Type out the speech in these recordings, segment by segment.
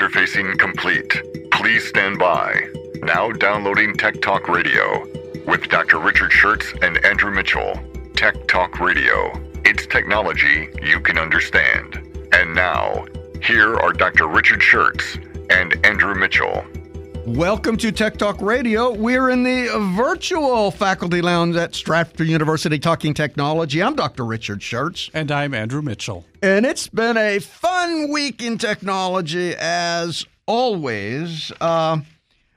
Interfacing complete. Please stand by. Now downloading Tech Talk Radio with Dr. Richard Shurtz and Andrew Mitchell. Tech Talk Radio. It's technology you can understand. And now, here are Dr. Richard Shurtz and Andrew Mitchell. Welcome to Tech Talk Radio. We're in the virtual faculty lounge at Stratford University talking technology. I'm Dr. Richard Shurtz. And I'm Andrew Mitchell. And it's been a fun week in technology as always. Uh,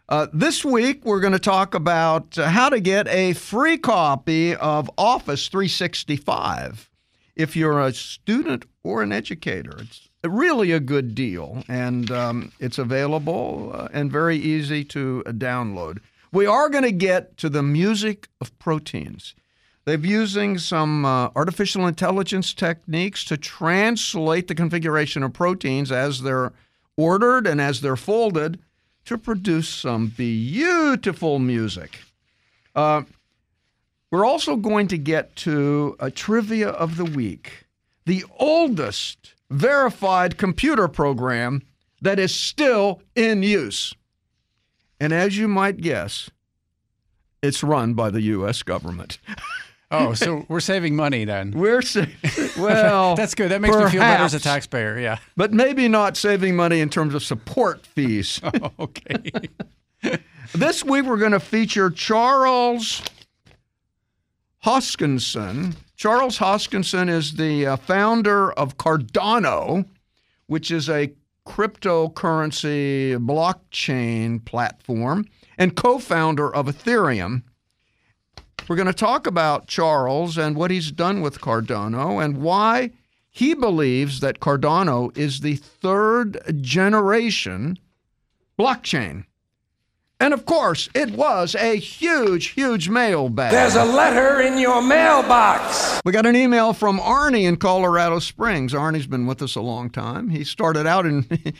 uh, this week, we're going to talk about how to get a free copy of Office 365 if you're a student or an educator. It's really a good deal, and um, it's available uh, and very easy to download. We are going to get to the music of proteins. They're using some uh, artificial intelligence techniques to translate the configuration of proteins as they're ordered and as they're folded to produce some beautiful music. Uh, we're also going to get to a trivia of the week. The oldest verified computer program that is still in use. And as you might guess, it's run by the U.S. government. Oh, so we're saving money then. We're saving, well, that's good. That makes perhaps, me feel better as a taxpayer. Yeah, but maybe not saving money in terms of support fees. oh, okay. this week we're going to feature Charles Hoskinson. Charles Hoskinson is the uh, founder of Cardano, which is a cryptocurrency blockchain platform, and co founder of Ethereum. We're going to talk about Charles and what he's done with Cardano and why he believes that Cardano is the third generation blockchain. And of course, it was a huge, huge mailbag. There's a letter in your mailbox. We got an email from Arnie in Colorado Springs. Arnie's been with us a long time. He started out in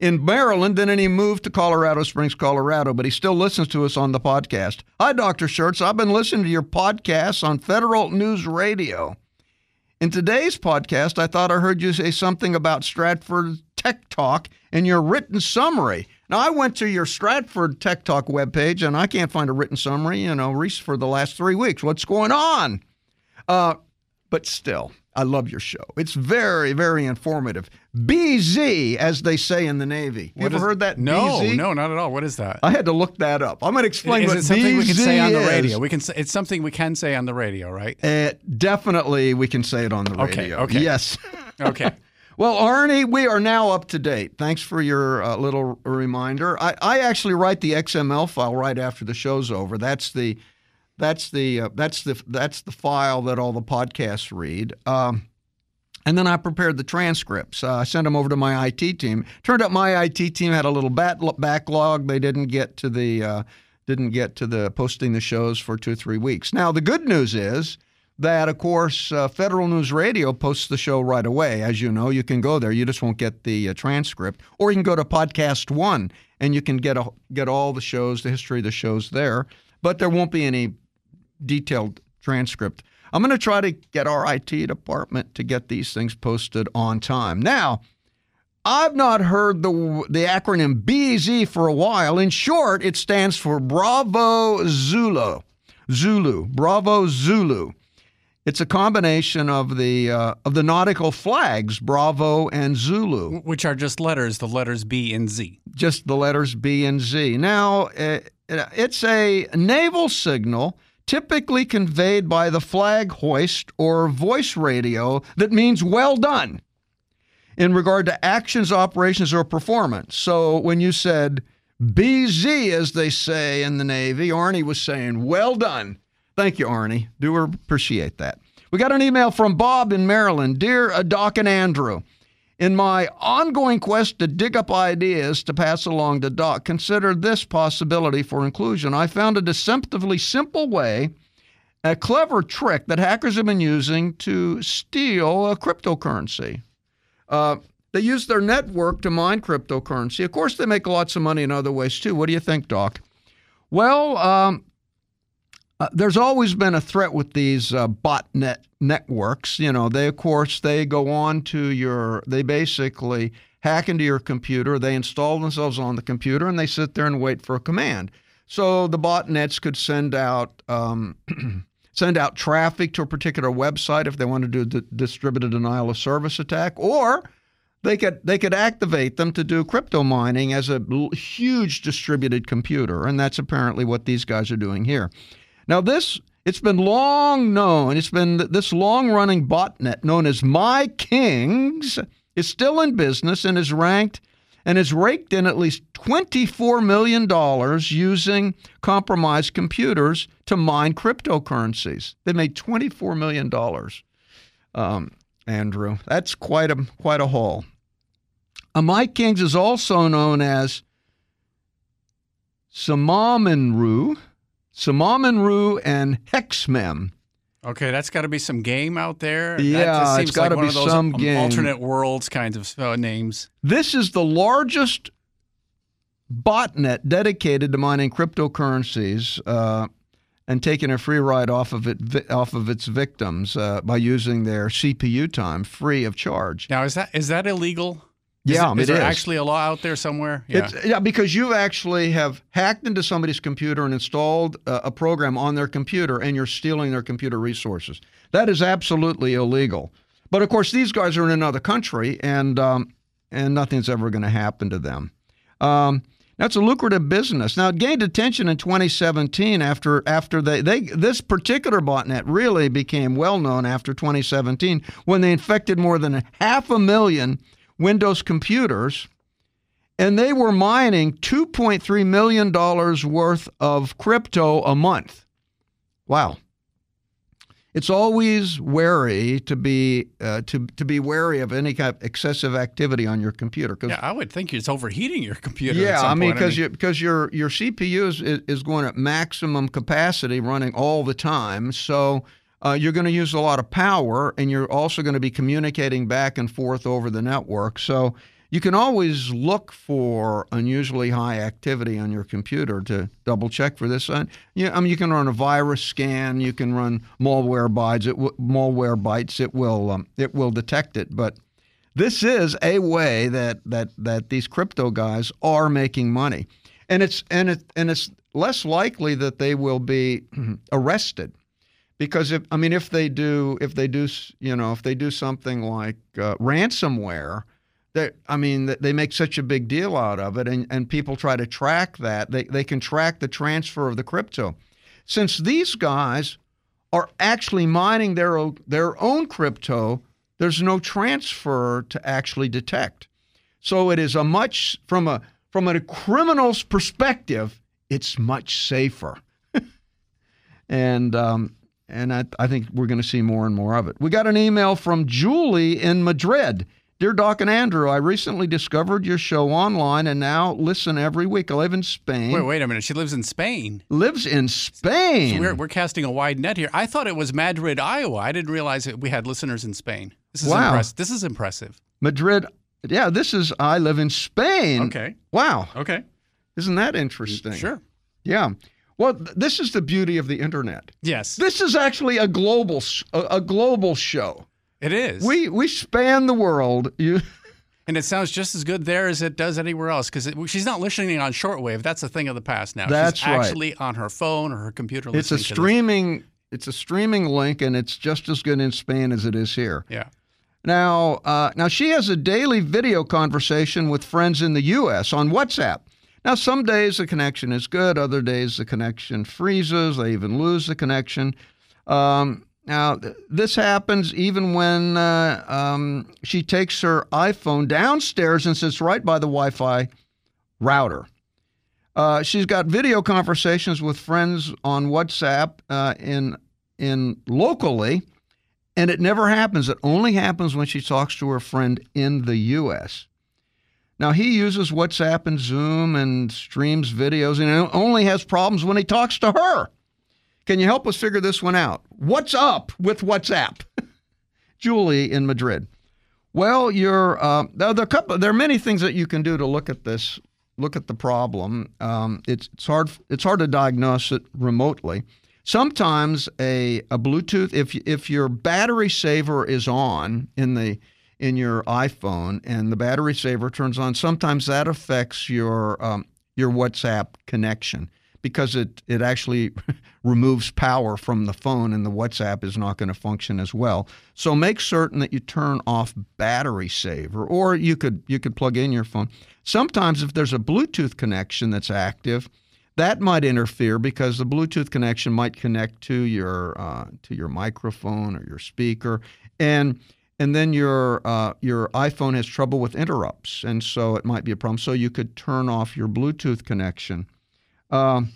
in Maryland, and then he moved to Colorado Springs, Colorado, but he still listens to us on the podcast. Hi, Dr. Shurtz. I've been listening to your podcasts on Federal News Radio. In today's podcast, I thought I heard you say something about Stratford Tech Talk in your written summary. Now, I went to your Stratford Tech Talk webpage, and I can't find a written summary, you know, Reese, for the last three weeks. What's going on? Uh, but still, I love your show. It's very, very informative. BZ, as they say in the Navy. You ever is- heard that? No, BZ? no, not at all. What is that? I had to look that up. I'm going to explain is what it something we can say on the is. radio? We can. Say, it's something we can say on the radio, right? Uh, definitely, we can say it on the Okay, radio. okay. Yes. Okay. Well, Arnie, we are now up to date. Thanks for your uh, little reminder. I, I actually write the XML file right after the show's over. That's the that's the uh, that's the that's the file that all the podcasts read. Um, and then I prepared the transcripts. Uh, I sent them over to my IT team. Turned out my IT team had a little bat- backlog. They didn't get to the uh, didn't get to the posting the shows for two or three weeks. Now the good news is that, of course, uh, Federal News Radio posts the show right away. As you know, you can go there. You just won't get the uh, transcript, or you can go to Podcast One and you can get a, get all the shows, the history of the shows there. But there won't be any detailed transcript. I'm going to try to get our IT department to get these things posted on time. Now, I've not heard the the acronym BZ for a while. In short, it stands for Bravo Zulu. Zulu, Bravo Zulu. It's a combination of the uh, of the nautical flags, Bravo and Zulu, Which are just letters, the letters B and Z. just the letters B and Z. Now, uh, it's a naval signal typically conveyed by the flag hoist or voice radio that means well done in regard to actions, operations, or performance. So when you said BZ, as they say in the Navy, Arnie was saying, well done. Thank you, Arnie. Do appreciate that. We got an email from Bob in Maryland. Dear Doc and Andrew, In my ongoing quest to dig up ideas to pass along to Doc, consider this possibility for inclusion. I found a deceptively simple way, a clever trick that hackers have been using to steal a cryptocurrency. Uh, they use their network to mine cryptocurrency. Of course, they make lots of money in other ways too. What do you think, Doc? Well, um, uh, there's always been a threat with these uh, botnet networks. You know, they of course they go on to your. They basically hack into your computer. They install themselves on the computer and they sit there and wait for a command. So the botnets could send out. Um, send out traffic to a particular website if they want to do the distributed denial of service attack, or they could they could activate them to do crypto mining as a huge distributed computer, and that's apparently what these guys are doing here. Now this it's been long known, it's been this long-running botnet known as My Kings is still in business and is ranked and has raked in at least $24 million using compromised computers to mine cryptocurrencies. They made $24 million. Um, Andrew, that's quite a quite a haul. A My Kings is also known as Smominru, Smominru, and Hexmen. Okay, that's got to be some game out there. Yeah, it's got to like be some game. Alternate worlds kinds of uh, names. This is the largest botnet dedicated to mining cryptocurrencies uh, and taking a free ride off of it off of its victims uh, by using their CPU time free of charge. Now, is that is that illegal? Yeah, is, is it there is. actually a law out there somewhere? Yeah. It's, yeah, because you actually have hacked into somebody's computer and installed uh, a program on their computer, and you're stealing their computer resources. That is absolutely illegal. But of course, these guys are in another country, and um, and nothing's ever going to happen to them. Um, that's a lucrative business. Now, it gained attention in 2017 after after they, they this particular botnet really became well known after 2017 when they infected more than half a million Windows computers, and they were mining $2.3 million worth of crypto a month. Wow. It's always wary to be uh, to to be wary of any kind of excessive activity on your computer. Yeah, I would think it's overheating your computer. Yeah, I mean because you, because your your CPU is, is going at maximum capacity, running all the time. So uh, you're going to use a lot of power, and you're also going to be communicating back and forth over the network. So you can always look for unusually high activity on your computer to double check for this. And I mean, you can run a virus scan, you can run malware bytes. It w- malware bytes. It will um, it will detect it. But this is a way that that that these crypto guys are making money, and it's and it and it's less likely that they will be arrested because if I mean if they do if they do you know if they do something like uh, ransomware that I mean they make such a big deal out of it and, and people try to track that they, they can track the transfer of the crypto. Since these guys are actually mining their own, their own crypto there's no transfer to actually detect. So it is a much from a from a criminal's perspective it's much safer. And um, and I, I think we're going to see more and more of it. We got an email from Julie in Madrid. Dear Doc and Andrew, I recently discovered your show online and now listen every week. I live in Spain. Wait, wait a minute. She lives in Spain. Lives in Spain. So we're, we're casting a wide net here. I thought it was Madrid, Iowa. I didn't realize that we had listeners in Spain. This is wow. impressive. This is impressive. Madrid. Yeah, this is I live in Spain. Okay. Wow. Okay. Isn't that interesting? Sure. Yeah. Well, this is the beauty of the internet. Yes. This is actually a global a, global show. It is. We we span the world. You and it sounds just as good there as it does anywhere else because she's not listening on shortwave. That's a thing of the past now. That's she's right. actually on her phone or her computer. It's a streaming. It's a streaming link, and it's just as good in Spain as it is here. Yeah. Now, uh, now she has a daily video conversation with friends in the U.S. on WhatsApp. Now, some days the connection is good, other days the connection freezes, they even lose the connection. Um, now, th- this happens even when uh, um, she takes her iPhone downstairs and sits right by the Wi Fi router. Uh, she's got video conversations with friends on WhatsApp uh, in, in locally, And it never happens. It only happens when she talks to her friend in the U.S. Now, he uses WhatsApp and Zoom and streams videos and only has problems when he talks to her. Can you help us figure this one out? What's up with WhatsApp? Julie in Madrid. Well, you're uh, there, are couple, there are many things that you can do to look at this, look at the problem. Um, it's, it's hard it's hard to diagnose it remotely. Sometimes a, a Bluetooth, if if your battery saver is on in the in your iPhone and the battery saver turns on, sometimes that affects your um, your WhatsApp connection because it it actually removes power from the phone and the WhatsApp is not going to function as well. So make certain that you turn off battery saver or you could you could plug in your phone. Sometimes if there's a Bluetooth connection that's active, that might interfere because the Bluetooth connection might connect to your uh, to your microphone or your speaker and and then your uh, your iPhone has trouble with interrupts, and so it might be a problem. So you could turn off your Bluetooth connection. Um,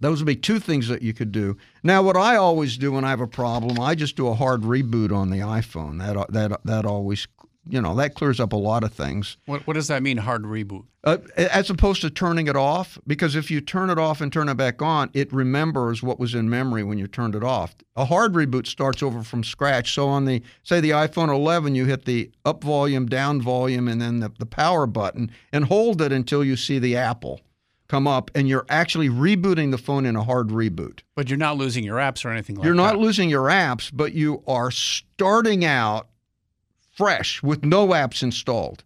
those would be two things that you could do. Now, what I always do when I have a problem, I just do a hard reboot on the iPhone. That that that always you know that clears up a lot of things. What, what does that mean, hard reboot? Uh, as opposed to turning it off, because if you turn it off and turn it back on, it remembers what was in memory when you turned it off. A hard reboot starts over from scratch. So on the say the iPhone 11, you hit the up volume, down volume, and then the, the power button, and hold it until you see the Apple come up, and you're actually rebooting the phone in a hard reboot. But you're not losing your apps or anything like you're that. You're not losing your apps, but you are starting out fresh with no apps installed.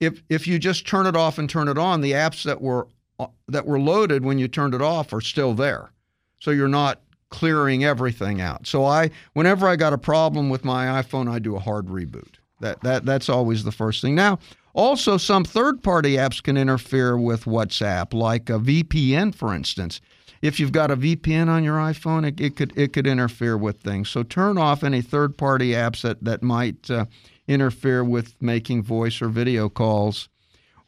If if you just turn it off and turn it on, the apps that were uh, that were loaded when you turned it off are still there. So you're not clearing everything out. So I whenever I got a problem with my iPhone, I do a hard reboot. That that that's always the first thing. Now, also some third-party apps can interfere with WhatsApp, like a VPN for instance. If you've got a VPN on your iPhone, it, it could it could interfere with things. So turn off any third-party apps that that might uh, interfere with making voice or video calls.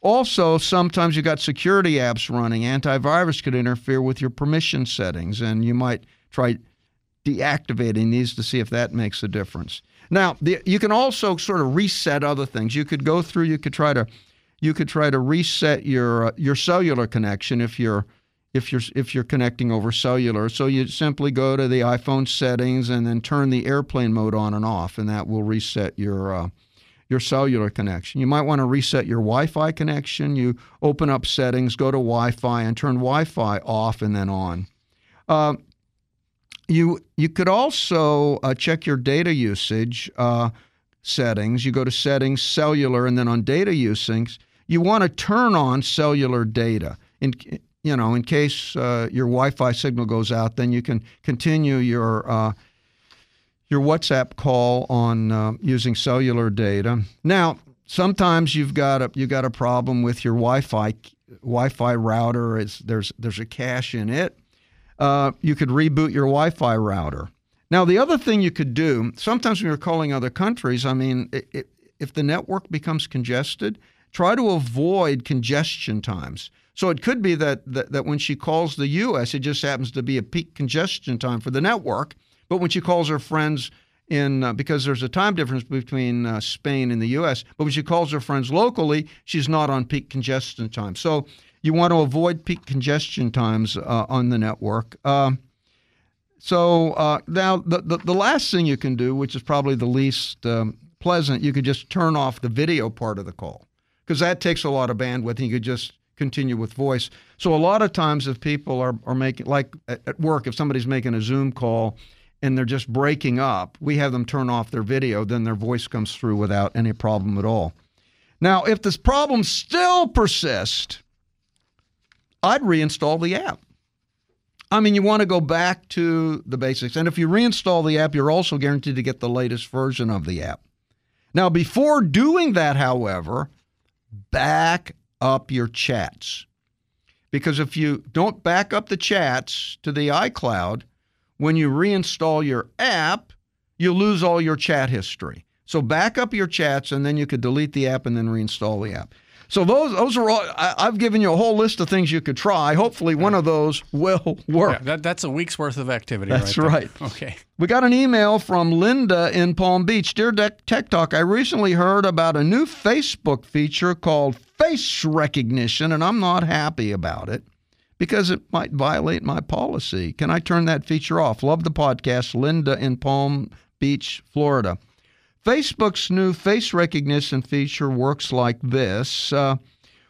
Also, sometimes you've got security apps running. Antivirus could interfere with your permission settings, and you might try deactivating these to see if that makes a difference. Now, the, you can also sort of reset other things. You could go through. You could try to, you could try to reset your uh, your cellular connection if you're if you're if you're connecting over cellular. So you simply go to the iPhone settings and then turn the airplane mode on and off, and that will reset your uh, your cellular connection. You might want to reset your Wi-Fi connection. You open up settings, go to Wi-Fi, and turn Wi-Fi off and then on. Uh, you you could also uh, check your data usage uh, settings. You go to settings, cellular, and then on data usage, you want to turn on cellular data. In, you know, in case uh, your Wi-Fi signal goes out, then you can continue your uh, your WhatsApp call on uh, using cellular data. Now, sometimes you've got a you got a problem with your Wi-Fi Wi-Fi router. There's there's a cache in it. Uh, you could reboot your Wi-Fi router. Now, the other thing you could do, sometimes when you're calling other countries, I mean, it, it, if the network becomes congested, try to avoid congestion times. So it could be that, that, that when she calls the U.S., it just happens to be a peak congestion time for the network. But when she calls her friends in, uh, because there's a time difference between uh, Spain and the U.S., but when she calls her friends locally, she's not on peak congestion time. So you want to avoid peak congestion times uh, on the network. Um, so uh, now the, the, the last thing you can do, which is probably the least um, pleasant, you could just turn off the video part of the call because that takes a lot of bandwidth. And you could just continue with voice. So a lot of times, if people are, are making, like at work, if somebody's making a Zoom call and they're just breaking up, we have them turn off their video, then their voice comes through without any problem at all. Now, if this problem still persists, I'd reinstall the app. I mean, you want to go back to the basics. And if you reinstall the app, you're also guaranteed to get the latest version of the app. Now, before doing that, however, back up your chats. Because if you don't back up the chats to the iCloud, when you reinstall your app, you lose all your chat history. So back up your chats and then you could delete the app and then reinstall the app. So those those are all. I, I've given you a whole list of things you could try. Hopefully, one of those will work. Yeah, that, that's a week's worth of activity. Right? That's right. right. Okay. We got an email from Linda in Palm Beach. Dear Tech Talk, I recently heard about a new Facebook feature called face recognition, and I'm not happy about it because it might violate my policy. Can I turn that feature off? Love the podcast, Linda in Palm Beach, Florida. Facebook's new face recognition feature works like this. Uh,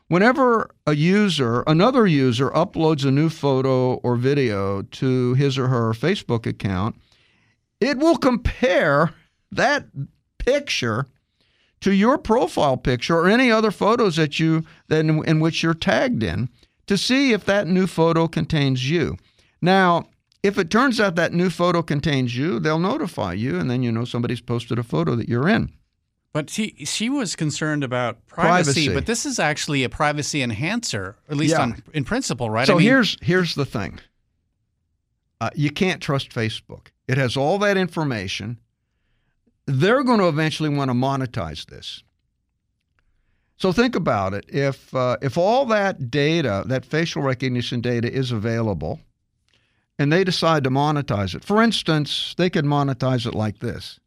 whenever a user, another user, uploads a new photo or video to his or her Facebook account, it will compare that picture to your profile picture or any other photos that you that in, in which you're tagged in to see if that new photo contains you. Now, if it turns out that new photo contains you, they'll notify you, and then you know somebody's posted a photo that you're in. But she, she was concerned about privacy, Privacy. but this is actually a privacy enhancer, at least Yeah. on, in principle, right? So I mean, here's here's the thing. Uh, you can't trust Facebook. It has all that information. They're going to eventually want to monetize this. So think about it. If uh, if all that data, that facial recognition data, is available, and they decide to monetize it, for instance, they could monetize it like this.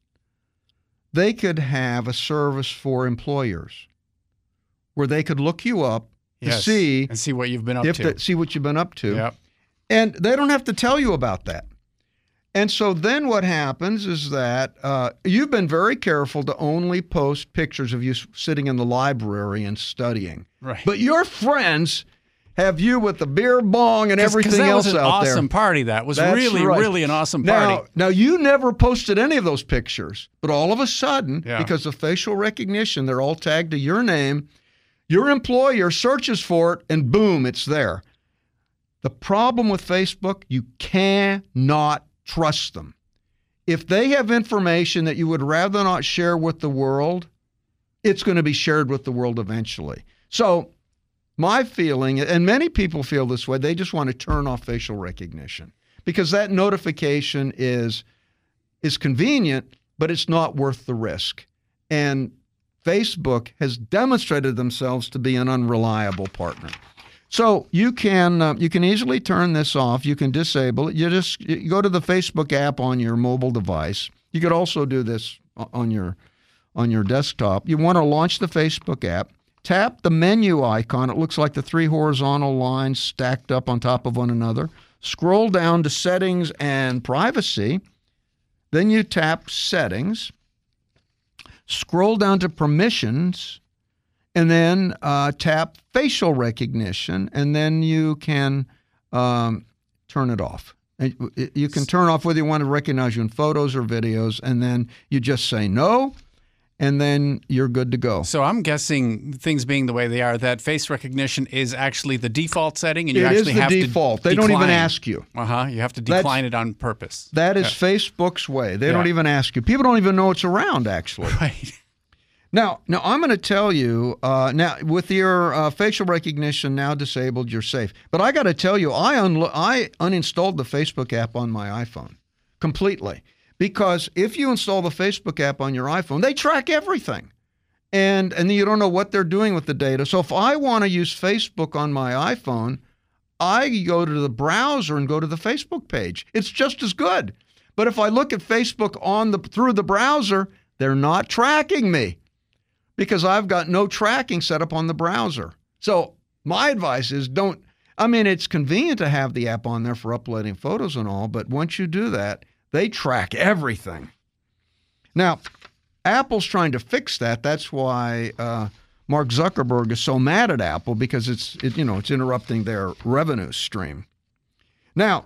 They could have a service for employers where they could look you up to see and see what you've been up to. the, see what you've been up to. Yep. And they don't have to tell you about that. And so then what happens is that uh, you've been very careful to only post pictures of you sitting in the library and studying. Right. But your friends have you with the beer bong and everything that else was an out awesome there. party. That was That's really, right. really an awesome party. Now, now you never posted any of those pictures, but all of a sudden, Yeah. because of facial recognition, they're all tagged to your name. Your employer searches for it, and boom, it's there. The problem with Facebook, you cannot trust them. If they have information that you would rather not share with the world, it's going to be shared with the world eventually. So, my feeling, and many people feel this way, they just want to turn off facial recognition because that notification is is convenient, but it's not worth the risk. And Facebook has demonstrated themselves to be an unreliable partner. So you can uh, you can easily turn this off. You can disable it. You just you go to the Facebook app on your mobile device. You could also do this on your on your desktop. You want to launch the Facebook app. Tap the menu icon. It looks like the three horizontal lines stacked up on top of one another. Scroll down to settings and privacy. Then you tap settings. Scroll down to permissions and then uh, tap facial recognition, and then you can um, turn it off. You can turn off whether you want to recognize you in photos or videos, and then you just say no, and then you're good to go. So I'm guessing things being the way they are, that face recognition is actually the default setting, and you It is actually the have default. to They don't even ask you. Uh huh. You have to That's- decline it on purpose. That is Facebook's way. They Yeah. don't even ask you. People don't even know it's around, actually. Right. Now, now I'm going to tell you. Uh, now, with your uh, facial recognition now disabled, you're safe. But I got to tell you, I unlo- I uninstalled the Facebook app on my iPhone completely because if you install the Facebook app on your iPhone, they track everything, and and you don't know what they're doing with the data. So if I want to use Facebook on my iPhone, I go to the browser and go to the Facebook page. It's just as good. But if I look at Facebook on the through the browser, they're not tracking me because I've got no tracking set up on the browser. So my advice is don't. I mean, it's convenient to have the app on there for uploading photos and all, but once you do that, they track everything. Now, Apple's trying to fix that. That's why uh, Mark Zuckerberg is so mad at Apple because it's it, you know it's interrupting their revenue stream. Now,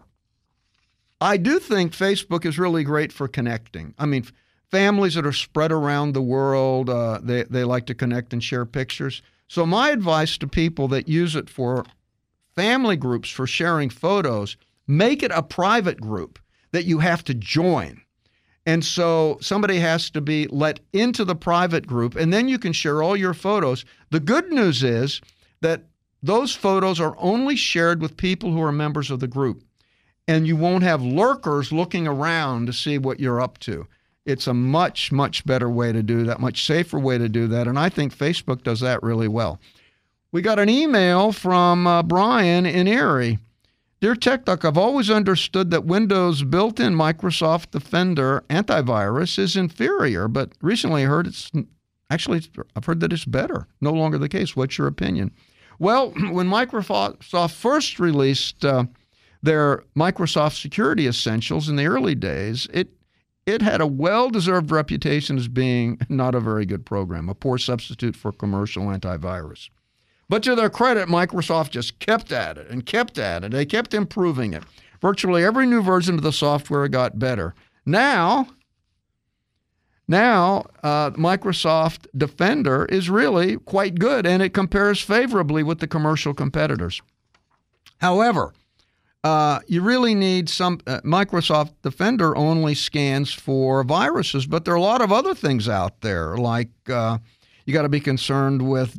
I do think Facebook is really great for connecting. I mean, families that are spread around the world, uh, they, they like to connect and share pictures. So, my advice to people that use it for family groups for sharing photos, make it a private group that you have to join. And so somebody has to be let into the private group, and then you can share all your photos. The good news is that those photos are only shared with people who are members of the group and you won't have lurkers looking around to see what you're up to. It's a much, much better way to do that, much safer way to do that. And I think Facebook does that really well. we got an email from uh, Brian in Erie. Dear Tech Talk, I've always understood that Windows built in Microsoft Defender antivirus is inferior, but recently I heard it's actually, I've heard that it's better. No longer the case. What's your opinion? Well, when Microsoft first released uh, their Microsoft Security Essentials in the early days, it it had a well-deserved reputation as being not a very good program, a poor substitute for commercial antivirus. But to their credit, Microsoft just kept at it and kept at it. They kept improving it. Virtually every new version of the software got better. Now, now uh, Microsoft Defender is really quite good, and it compares favorably with the commercial competitors. However, uh, you really need some. Uh, Microsoft Defender only scans for viruses, but there are a lot of other things out there. Like uh, you got to be concerned with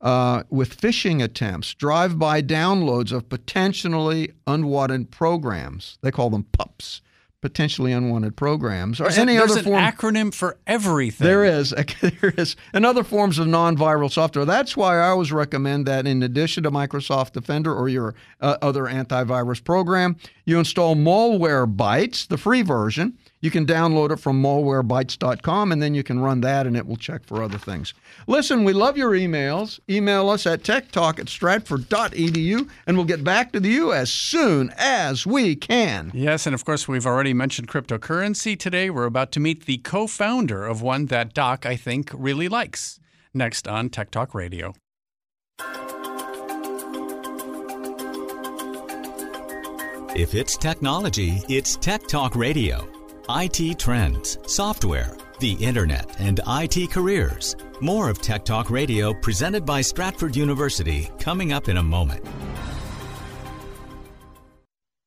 uh, with phishing attempts, drive by downloads of potentially unwanted programs. They call them PUPs, potentially unwanted programs, or there's any a, other form. an acronym for everything. There is. There is. And other forms of non viral software. That's why I always recommend that in addition to Microsoft Defender or your uh, other antivirus program, you install Malwarebytes, the free version. You can download it from malwarebytes.com and then you can run that and it will check for other things. Listen, we love your emails. Email us at techtalk at stratford.edu and we'll get back to you as soon as we can. Yes, and of course, we've already mentioned cryptocurrency today. We're about to meet the co founder of one that Doc, I think, really likes. Next on Tech Talk Radio. If it's technology, it's Tech Talk Radio. IT trends, software, the internet, and IT careers. More of Tech Talk Radio presented by Stratford University coming up in a moment.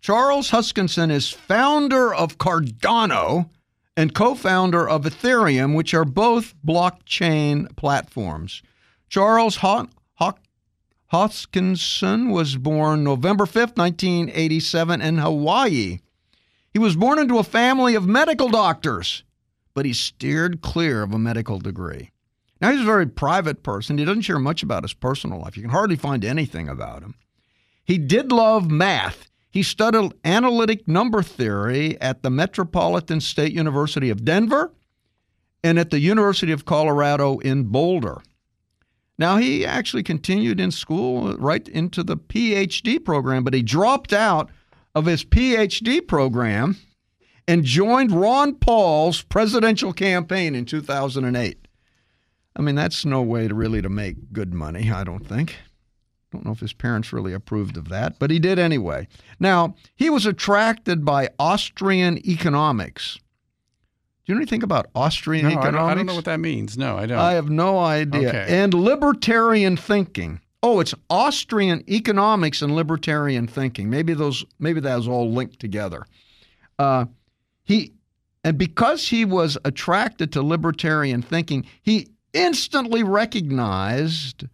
Charles Hoskinson is founder of Cardano and co founder of Ethereum, which are both blockchain platforms. Charles Ho- Ho- Hoskinson was born November 5th, 1987, in Hawaii. He was born into a family of medical doctors, but he steered clear of a medical degree. Now, he's a very private person. He doesn't share much about his personal life. You can hardly find anything about him. He did love math. He studied analytic number theory at the Metropolitan State University of Denver and at the University of Colorado in Boulder. Now, he actually continued in school right into the PhD program, but he dropped out of his PhD program and joined Ron Paul's presidential campaign in 2008. I mean, that's no way to really to make good money, I don't think. Don't know if his parents really approved of that, but he did anyway. Now, he was attracted by Austrian economics. Do you know anything about Austrian No, I economics? don't, I don't know what that means. No, I don't. I have no idea. Okay. And libertarian thinking. Oh, it's Austrian economics and libertarian thinking. Maybe those maybe that was all linked together. Uh, he and because he was attracted to libertarian thinking, he instantly recognized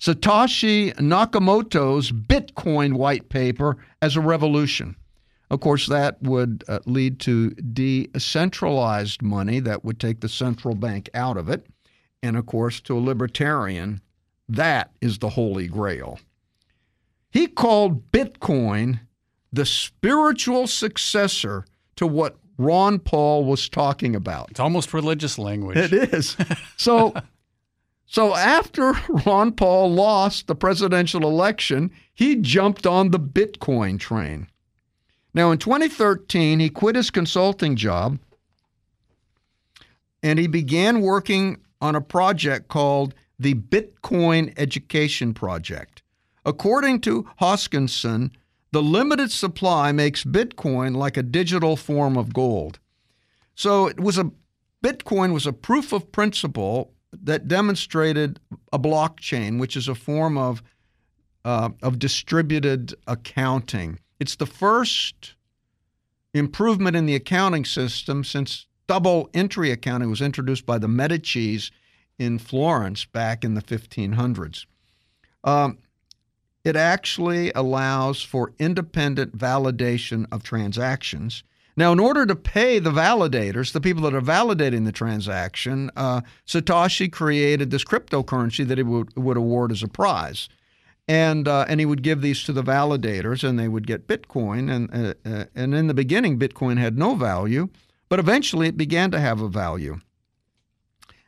Satoshi Nakamoto's Bitcoin white paper as a revolution. Of course, that would uh, lead to decentralized money that would take the central bank out of it. And of course, to a libertarian, that is the holy grail. He called Bitcoin the spiritual successor to what Ron Paul was talking about. It's almost religious language. It is. So so after Ron Paul lost the presidential election, he jumped on the Bitcoin train. Now in 2013, he quit his consulting job and he began working on a project called the Bitcoin Education Project. According to Hoskinson, the limited supply makes Bitcoin like a digital form of gold. So it was a Bitcoin was a proof of principle that demonstrated a blockchain, which is a form of uh, of distributed accounting. It's the first improvement in the accounting system since double entry accounting was introduced by the Medicis in Florence back in the 1500s. Um, it actually allows for independent validation of transactions. Now, in order to pay the validators, the people that are validating the transaction, uh, Satoshi created this cryptocurrency that he would, would award as a prize. And, uh, and he would give these to the validators, and they would get Bitcoin. And, uh, uh and in the beginning, Bitcoin had no value, but eventually it began to have a value.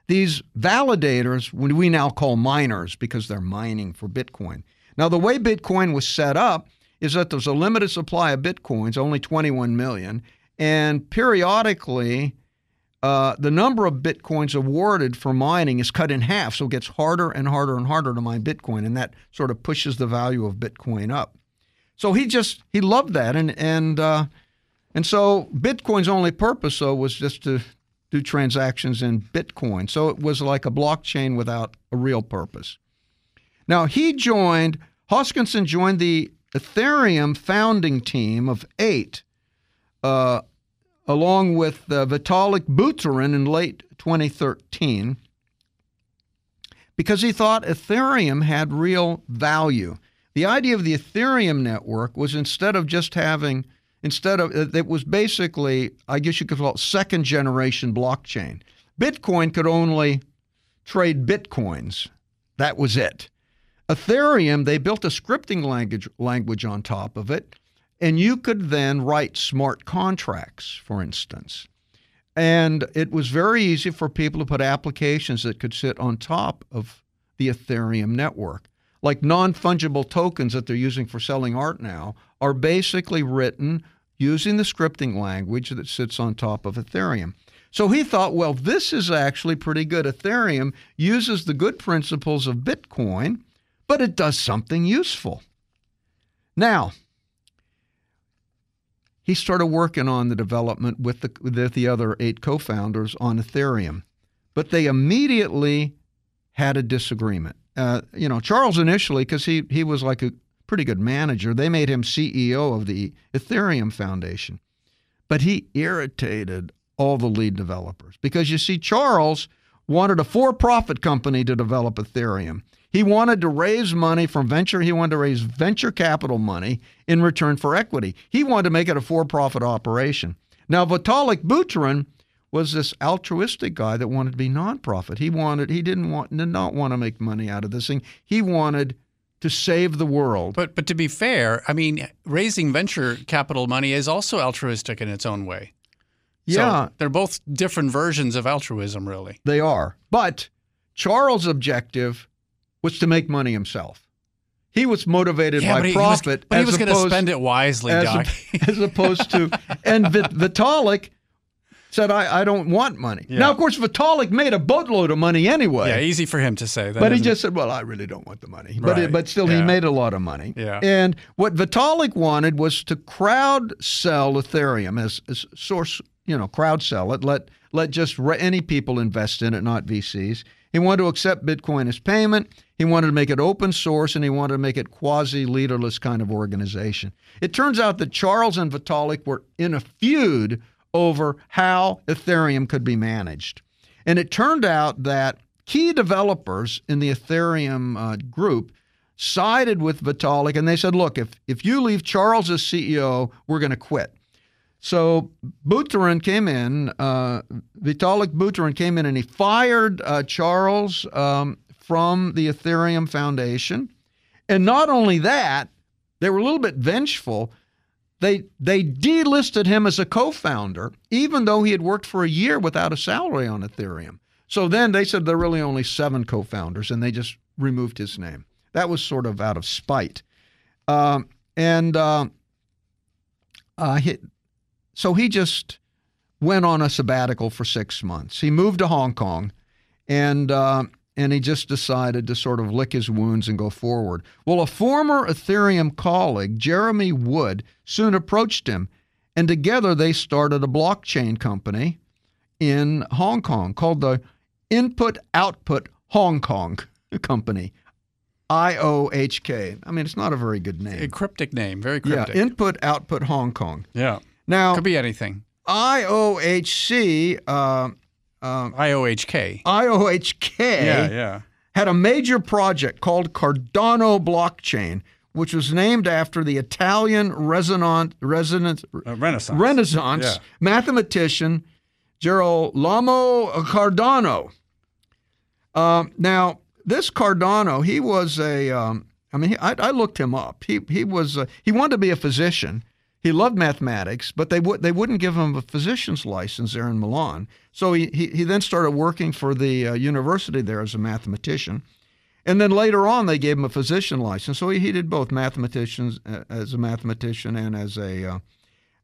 These validators, we now call miners because they're mining for Bitcoin. Now, the way Bitcoin was set up is that there's a limited supply of Bitcoins, only 21 million, and periodically, uh, the number of bitcoins awarded for mining is cut in half, so it gets harder and harder and harder to mine Bitcoin, and that sort of pushes the value of Bitcoin up. So he just he loved that, and and uh, and so Bitcoin's only purpose though was just to do transactions in Bitcoin. So it was like a blockchain without a real purpose. Now he joined Hoskinson joined the Ethereum founding team of eight uh, along with uh, Vitalik Buterin in late 2013 because he thought Ethereum had real value. The idea of the Ethereum network was instead of just having, instead of, it was basically, I guess you could call it second generation blockchain. Bitcoin could only trade Bitcoins. That was it. Ethereum, they built a scripting language, language on top of it and you could then write smart contracts, for instance. And it was very easy for people to put applications that could sit on top of the Ethereum network. Like non fungible tokens that they're using for selling art now are basically written using the scripting language that sits on top of Ethereum. So he thought, well, this is actually pretty good. Ethereum uses the good principles of Bitcoin, but it does something useful. Now, he started working on the development with the, with the other eight co founders on Ethereum. But they immediately had a disagreement. Uh, you know, Charles initially, because he, he was like a pretty good manager, they made him CEO of the Ethereum Foundation. But he irritated all the lead developers because you see, Charles wanted a for profit company to develop Ethereum. He wanted to raise money from venture. He wanted to raise venture capital money in return for equity. He wanted to make it a for profit operation. Now, Vitalik Buterin was this altruistic guy that wanted to be nonprofit. He wanted, he didn't want, did not want to make money out of this thing. He wanted to save the world. But, but to be fair, I mean, raising venture capital money is also altruistic in its own way. Yeah. So they're both different versions of altruism, really. They are. But Charles' objective was to make money himself. He was motivated yeah, by but profit. He was, but he was going to spend it wisely, as, Doc. A, as opposed to, and Vitalik said, I, I don't want money. Yeah. Now, of course, Vitalik made a boatload of money anyway. Yeah, easy for him to say that. But he just said, well, I really don't want the money. But, it, but still, yeah. he made a lot of money. Yeah. And what Vitalik wanted was to crowd sell Ethereum as, as source, you know, crowd sell it, let, let just any people invest in it, not VCs. He wanted to accept Bitcoin as payment. He wanted to make it open source and he wanted to make it quasi leaderless kind of organization. It turns out that Charles and Vitalik were in a feud over how Ethereum could be managed. And it turned out that key developers in the Ethereum uh, group sided with Vitalik and they said, look, if, if you leave Charles as CEO, we're going to quit. So Buterin came in, uh, Vitalik Buterin came in and he fired uh, Charles um, from the Ethereum Foundation. And not only that, they were a little bit vengeful. They they delisted him as a co-founder, even though he had worked for a year without a salary on Ethereum. So then they said there are really only seven co-founders, and they just removed his name. That was sort of out of spite. Um, and uh, uh, so he just went on a sabbatical for six months. He moved to Hong Kong, and uh, and he just decided to sort of lick his wounds and go forward. Well, a former Ethereum colleague, Jeremy Wood, soon approached him, and together they started a blockchain company in Hong Kong called the Input Output Hong Kong Company. I O H K. I mean, it's not a very good name. A cryptic name, very cryptic. Yeah, Input Output Hong Kong. Yeah. Now, Could be anything. IOHC, uh, uh, IOHK. IOHK Yeah, yeah. had a major project called Cardano Blockchain, which was named after the Italian resonant, resonant, Uh, Renaissance. Renaissance Yeah. mathematician Girolamo Cardano. Um, now, this Cardano, he was a. Um, I mean, I, I looked him up. He he was uh, he wanted to be a physician. He loved mathematics, but they would they wouldn't give him a physician's license there in Milan. So he he, he then started working for the uh, university there as a mathematician. And then later on, they gave him a physician license. So he, he did both mathematicians uh, as a mathematician and as a, uh,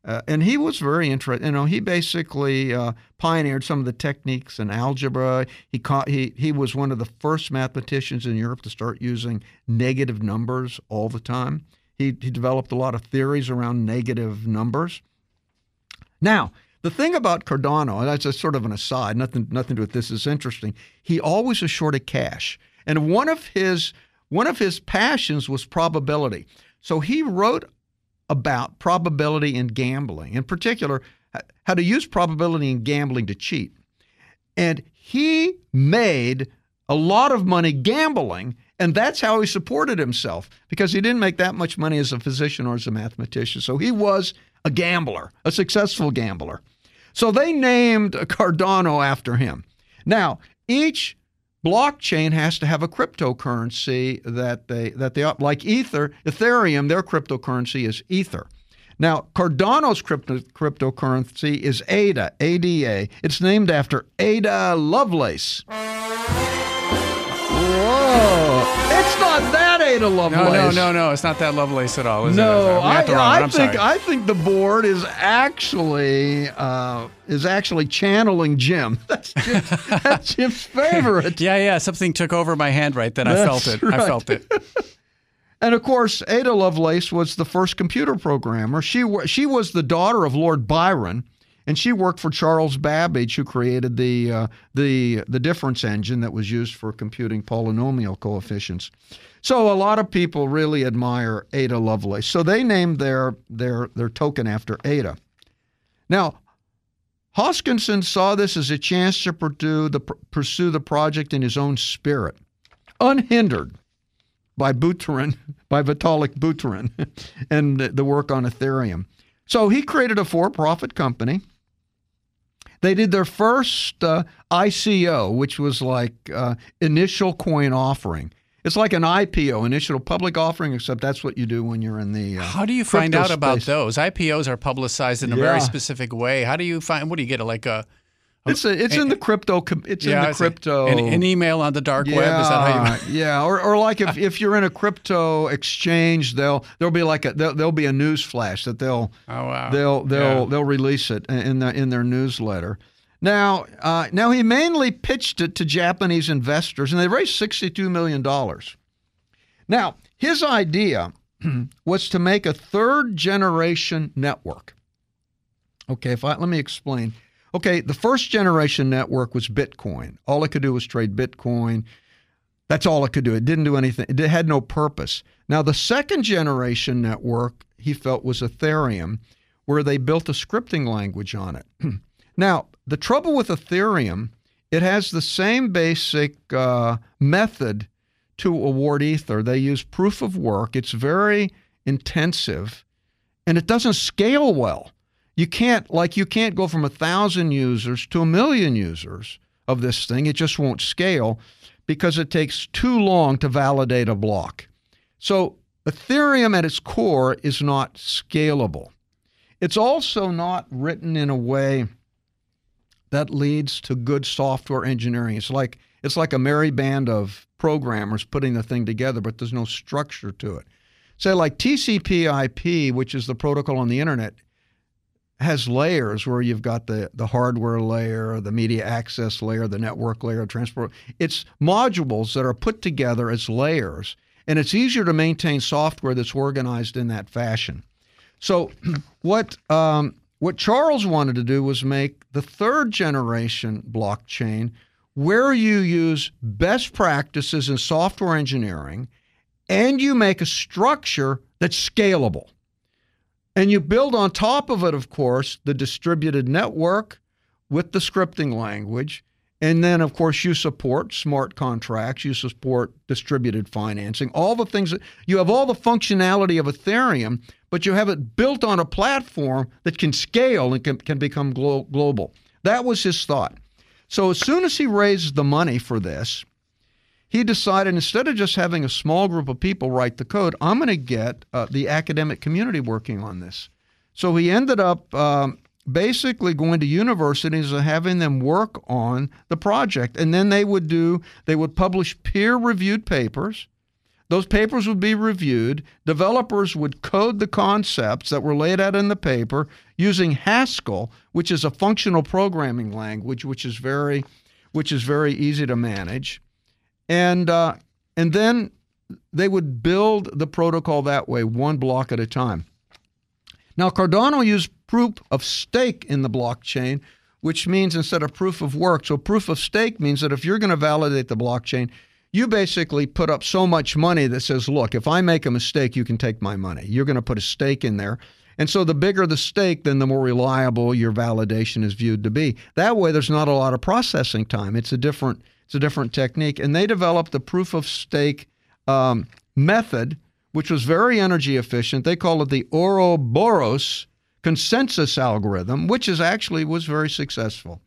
uh, and he was very interested. You know, he basically uh, pioneered some of the techniques in algebra. He caught, he he was one of the first mathematicians in Europe to start using negative numbers all the time. He he developed a lot of theories around negative numbers. Now, the thing about Cardano, and that's just sort of an aside, nothing nothing to do with this is interesting. He always was short of cash, and one of his one of his passions was probability. So he wrote about probability in gambling, in particular, how to use probability in gambling to cheat. And he made a lot of money gambling, and that's how he supported himself because he didn't make that much money as a physician or as a mathematician. So he was a gambler, a successful gambler. So they named Cardano after him. Now, each blockchain has to have a cryptocurrency that they that they like Ether, Ethereum, their cryptocurrency is Ether. Now, Cardano's crypto, cryptocurrency is ADA, ADA. It's named after Ada Lovelace. Whoa! It's not that Ada Lovelace. No, no, no, no. It's not that Lovelace at all, is No, I, the wrong one. I think sorry. I think the board is actually uh, is actually channeling Jim. That's Jim's, that's Jim's favorite. yeah, yeah. Something took over my hand right then. I felt it. right. I felt it. And of course, Ada Lovelace was the first computer programmer. She she was the daughter of Lord Byron, and she worked for Charles Babbage, who created the uh, the the difference engine that was used for computing polynomial coefficients. So a lot of people really admire Ada Lovelace. So they named their their their token after Ada. Now, Hoskinson saw this as a chance to pursue the pursue the project in his own spirit, unhindered by Buterin, by Vitalik Buterin, and the, work on Ethereum. So he created a for-profit company. They did their first uh, ICO, which was like uh, initial coin offering. It's like an IPO, initial public offering, except that's what you do when you're in the. Uh, How do you find out about those? IPOs are publicized in a Yeah. very specific way. How do you find? What do you get? Like a It's a, it's in the crypto. It's in the crypto. An, an email on the dark web. Is that how you? yeah, or, or like if, if you're in a crypto exchange, they'll there'll be like a there'll, there'll be a news flash that they'll Oh wow. they'll they'll Yeah. they'll release it in their in their newsletter. Now, uh, now he mainly pitched it to Japanese investors, and they raised sixty-two million dollars. Now, his idea was to make a third-generation network. Okay, if I let me explain. Okay, the first generation network was Bitcoin. All it could do was trade Bitcoin. That's all it could do. It didn't do anything. It had no purpose. Now, the second generation network he felt was Ethereum, where they built a scripting language on it. now, the trouble with Ethereum It has the same basic uh, method to award Ether. They use proof of work. It's very intensive, and it doesn't scale well. You can't like you can't go from a thousand users to a million users of this thing. It just won't scale because it takes too long to validate a block. So Ethereum at its core is not scalable. It's also not written in a way that leads to good software engineering. It's like it's like a merry band of programmers putting the thing together, but there's no structure to it. Say like TCP/IP, which is the protocol on the internet, has layers where you've got the, the hardware layer, the media access layer, the network layer, transport. It's modules that are put together as layers, and it's easier to maintain software that's organized in that fashion. So, what um, what Charles wanted to do was make the third generation blockchain where you use best practices in software engineering and you make a structure that's scalable. And you build on top of it, of course, the distributed network with the scripting language. And then, of course, you support smart contracts, you support distributed financing, all the things that you have all the functionality of Ethereum, but you have it built on a platform that can scale and can, can become glo- global. That was his thought. So, as soon as he raised the money for this, he decided instead of just having a small group of people write the code, I'm going to get uh, the academic community working on this. So he ended up um, basically going to universities and having them work on the project. And then they would do, they would publish peer reviewed papers. Those papers would be reviewed. Developers would code the concepts that were laid out in the paper using Haskell, which is a functional programming language, which is very, which is very easy to manage and uh, and then they would build the protocol that way, one block at a time. Now Cardano used proof of stake in the blockchain, which means instead of proof of work. So proof of stake means that if you're going to validate the blockchain, you basically put up so much money that says, look, if I make a mistake, you can take my money. You're going to put a stake in there. And so the bigger the stake, then the more reliable your validation is viewed to be. That way, there's not a lot of processing time. It's a different it's a different technique. And they developed the proof of stake um, method, which was very energy efficient. They call it the Ouroboros consensus algorithm, which is actually was very successful.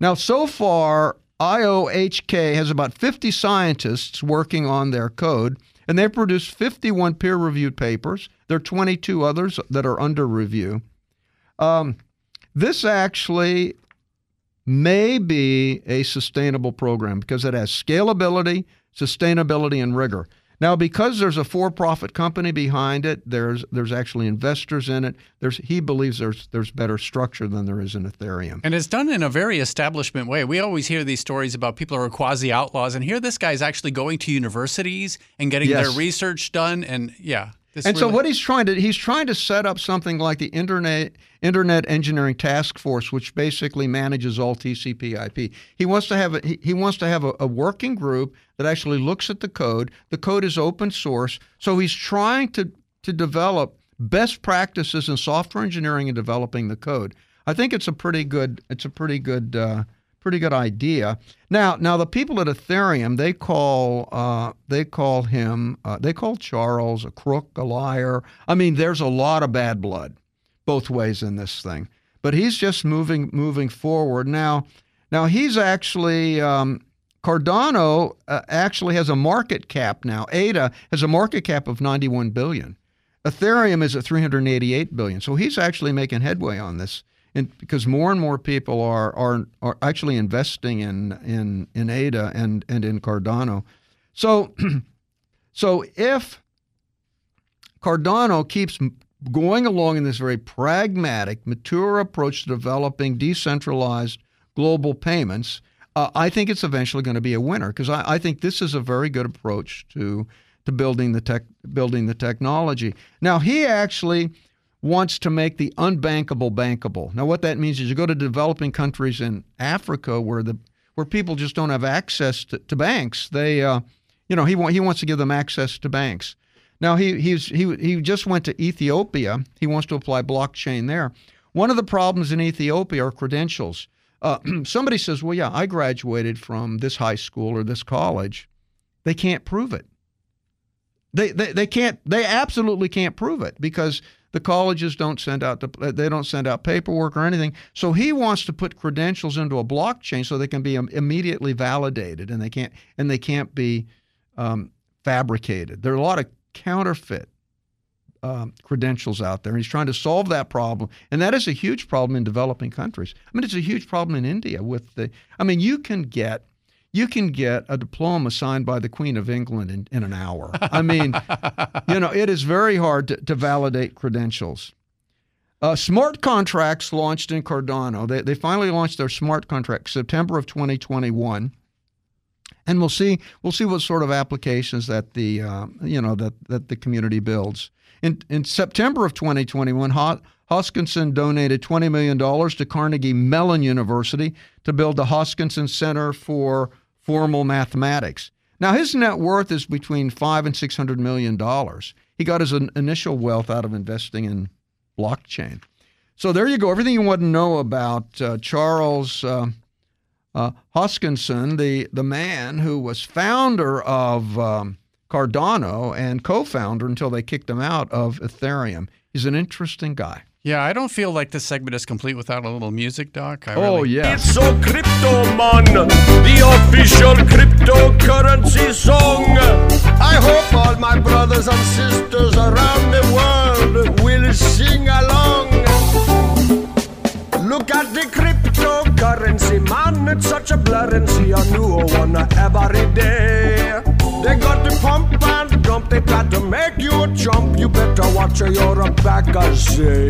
Now, so far, IOHK has about 50 scientists working on their code, and they've produced 51 peer reviewed papers. There are 22 others that are under review. Um, this actually may be a sustainable program because it has scalability, sustainability, and rigor. Now, because there's a for-profit company behind it, there's there's actually investors in it. There's he believes there's there's better structure than there is in Ethereum. And it's done in a very establishment way. We always hear these stories about people who are quasi outlaws, and here this guy's actually going to universities and getting yes. their research done. And yeah, this and really... so what he's trying to he's trying to set up something like the internet Internet Engineering Task Force, which basically manages all TCP/IP. He wants to have a, he, he wants to have a, a working group that actually looks at the code. The code is open source, so he's trying to to develop best practices in software engineering and developing the code. I think it's a pretty good it's a pretty good uh, pretty good idea. Now, now the people at Ethereum they call uh, they call him uh, they call Charles a crook, a liar. I mean, there's a lot of bad blood both ways in this thing, but he's just moving moving forward now. Now he's actually. Um, Cardano uh, actually has a market cap now. ADA has a market cap of 91 billion. Ethereum is at 388 billion. So he's actually making headway on this and because more and more people are are are actually investing in in in ADA and and in Cardano. So so if Cardano keeps going along in this very pragmatic, mature approach to developing decentralized global payments, uh, I think it's eventually going to be a winner because I, I think this is a very good approach to to building the tech building the technology. Now he actually wants to make the unbankable bankable. Now, what that means is you go to developing countries in Africa where the where people just don't have access to, to banks. They, uh, you know, he want, he wants to give them access to banks. Now he he's he he just went to Ethiopia. He wants to apply blockchain there. One of the problems in Ethiopia are credentials. Uh, somebody says, "Well, yeah, I graduated from this high school or this college." They can't prove it. They, they, they can't. They absolutely can't prove it because the colleges don't send out the, they don't send out paperwork or anything. So he wants to put credentials into a blockchain so they can be immediately validated and they can't and they can't be um, fabricated. There are a lot of counterfeit um, credentials out there. And he's trying to solve that problem, and that is a huge problem in developing countries. I mean, it's a huge problem in India with the. I mean, you can get you can get a diploma signed by the Queen of England in, in an hour. I mean, you know, it is very hard to, to validate credentials. Uh, smart contracts launched in Cardano. They, they finally launched their smart contract September of 2021, and we'll see we'll see what sort of applications that the uh, you know that that the community builds. In in September of 2021, Hoskinson donated $20 million to Carnegie Mellon University to build the Hoskinson Center for formal mathematics. Now, his net worth is between five and six hundred million dollars. He got his initial wealth out of investing in blockchain. So there you go. Everything you want to know about uh, Charles uh, uh, Hoskinson, the the man who was founder of um, Cardano and co-founder until they kicked him out of Ethereum. He's an interesting guy. Yeah, I don't feel like this segment is complete without a little music, Doc. I oh, really... yeah. It's so Cryptomon, the official cryptocurrency song. I hope all my brothers and sisters around the world will sing along. Look at the cryptocurrency, man. It's such a blurring, see a new one every day. They got the pump and dump, they got to make you a jump. You better watch your back, I say.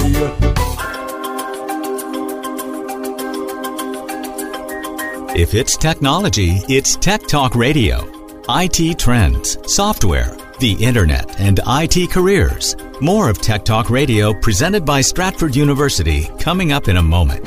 If it's technology, it's Tech Talk Radio. IT trends, software, the internet, and IT careers. More of Tech Talk Radio presented by Stratford University coming up in a moment.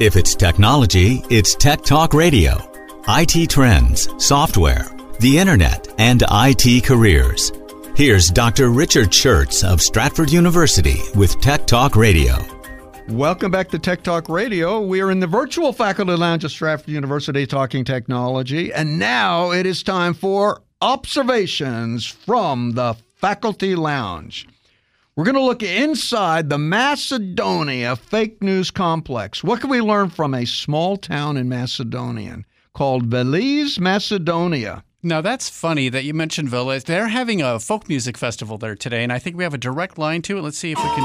If it's technology, it's Tech Talk Radio. IT trends, software, the internet, and IT careers. Here's Dr. Richard Shurtz of Stratford University with Tech Talk Radio. Welcome back to Tech Talk Radio. We are in the virtual faculty lounge at Stratford University talking technology, and now it is time for observations from the faculty lounge. We're going to look inside the Macedonia fake news complex. What can we learn from a small town in Macedonia called Veles, Macedonia? Now that's funny that you mentioned Veles. They're having a folk music festival there today, and I think we have a direct line to it. Let's see if we can.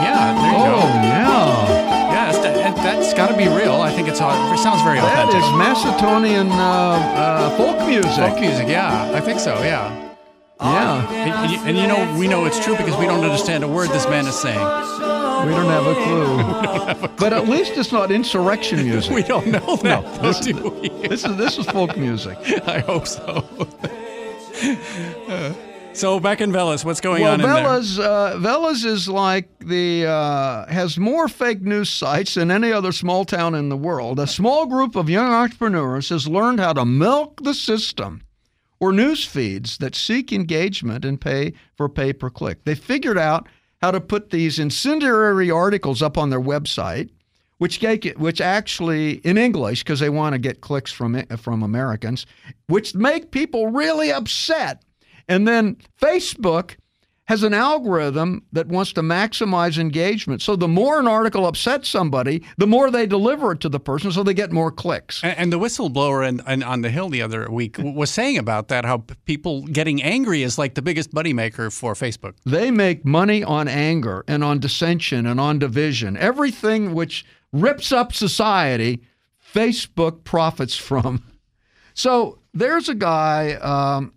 Yeah, there you oh, go. Oh yeah. Yeah, that's got to be real. I think it's it sounds very authentic. That is Macedonian uh, uh, folk music. Folk music, yeah, I think so. Yeah. Yeah. And, and, you, and, you, know, we know it's true because we don't understand a word this man is saying. We don't have a clue. have a clue. But at least it's not insurrection music. we don't know that, no, though, this, do we? This is, this is folk music. I hope so. uh, so back in Veles, what's going well, on in there? Uh, Veles is like the uh, has more fake news sites than any other small town in the world. A small group of young entrepreneurs has learned how to milk the system or news feeds that seek engagement and pay for pay per click. They figured out how to put these incendiary articles up on their website, which get, which actually in English because they want to get clicks from from Americans, which make people really upset. And then Facebook has an algorithm that wants to maximize engagement. So the more an article upsets somebody, the more they deliver it to the person so they get more clicks. And, and the whistleblower in, in, on the Hill the other week was saying about that how people getting angry is like the biggest money maker for Facebook. They make money on anger and on dissension and on division. Everything which rips up society, Facebook profits from. So there's a guy, um,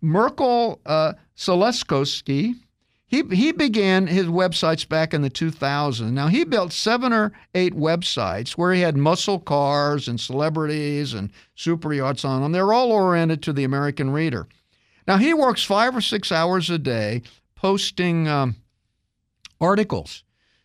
Merkel uh, Seleskowski. He, he began his websites back in the 2000s. Now, he built seven or eight websites where he had muscle cars and celebrities and super yachts on them. They're all oriented to the American reader. Now, he works five or six hours a day posting um, articles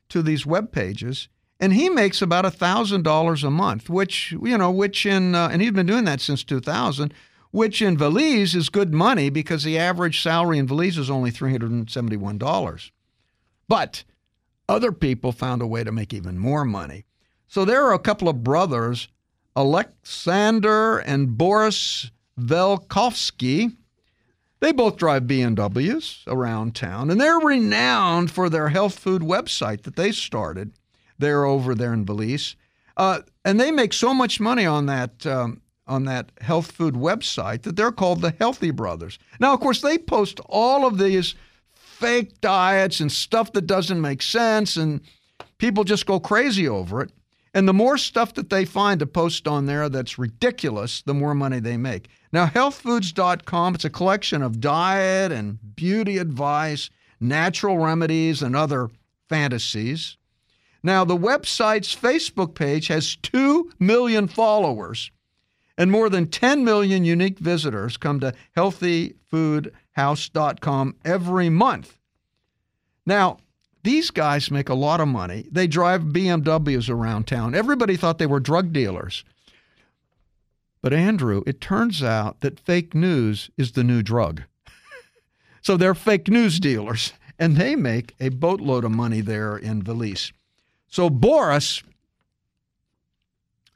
to these web pages and he makes about $1000 a month which you know which in uh, and he's been doing that since 2000 which in Veles is good money because the average salary in Veles is only $371 but other people found a way to make even more money. So there are a couple of brothers Alexander and Boris Velkovsky. They both drive BMWs around town, and they're renowned for their health food website that they started. They're over there in Veles, uh, and they make so much money on that um, on that health food website that they're called the Healthy Brothers. Now, of course, they post all of these fake diets and stuff that doesn't make sense, and people just go crazy over it. And the more stuff that they find to post on there that's ridiculous, the more money they make. Now, healthfoods.com, it's a collection of diet and beauty advice, natural remedies, and other fantasies. Now, the website's Facebook page has 2 million followers, and more than 10 million unique visitors come to healthyfoodhouse.com every month. Now, these guys make a lot of money. They drive BMWs around town. Everybody thought they were drug dealers. But, Andrew, it turns out that fake news is the new drug. so they're fake news dealers, and they make a boatload of money there in Veles. So Boris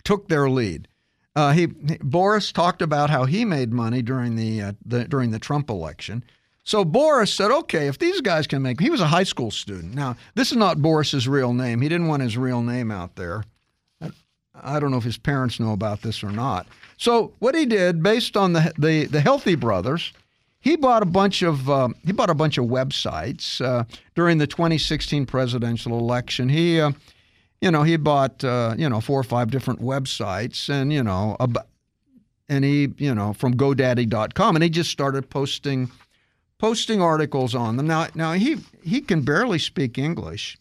took their lead. Uh, he Boris talked about how he made money during the, uh, the during the Trump election. So Boris said, okay, if these guys can make, he was a high school student. Now, this is not Boris's real name. He didn't want his real name out there. I don't know if his parents know about this or not. So what he did, based on the the, the Healthy Brothers, he bought a bunch of uh, he bought a bunch of websites uh, during the 2016 presidential election. He, uh, you know, he bought uh, you know four or five different websites, and you know, and he you know from GoDaddy.com, and he just started posting posting articles on them. Now, now he he can barely speak English,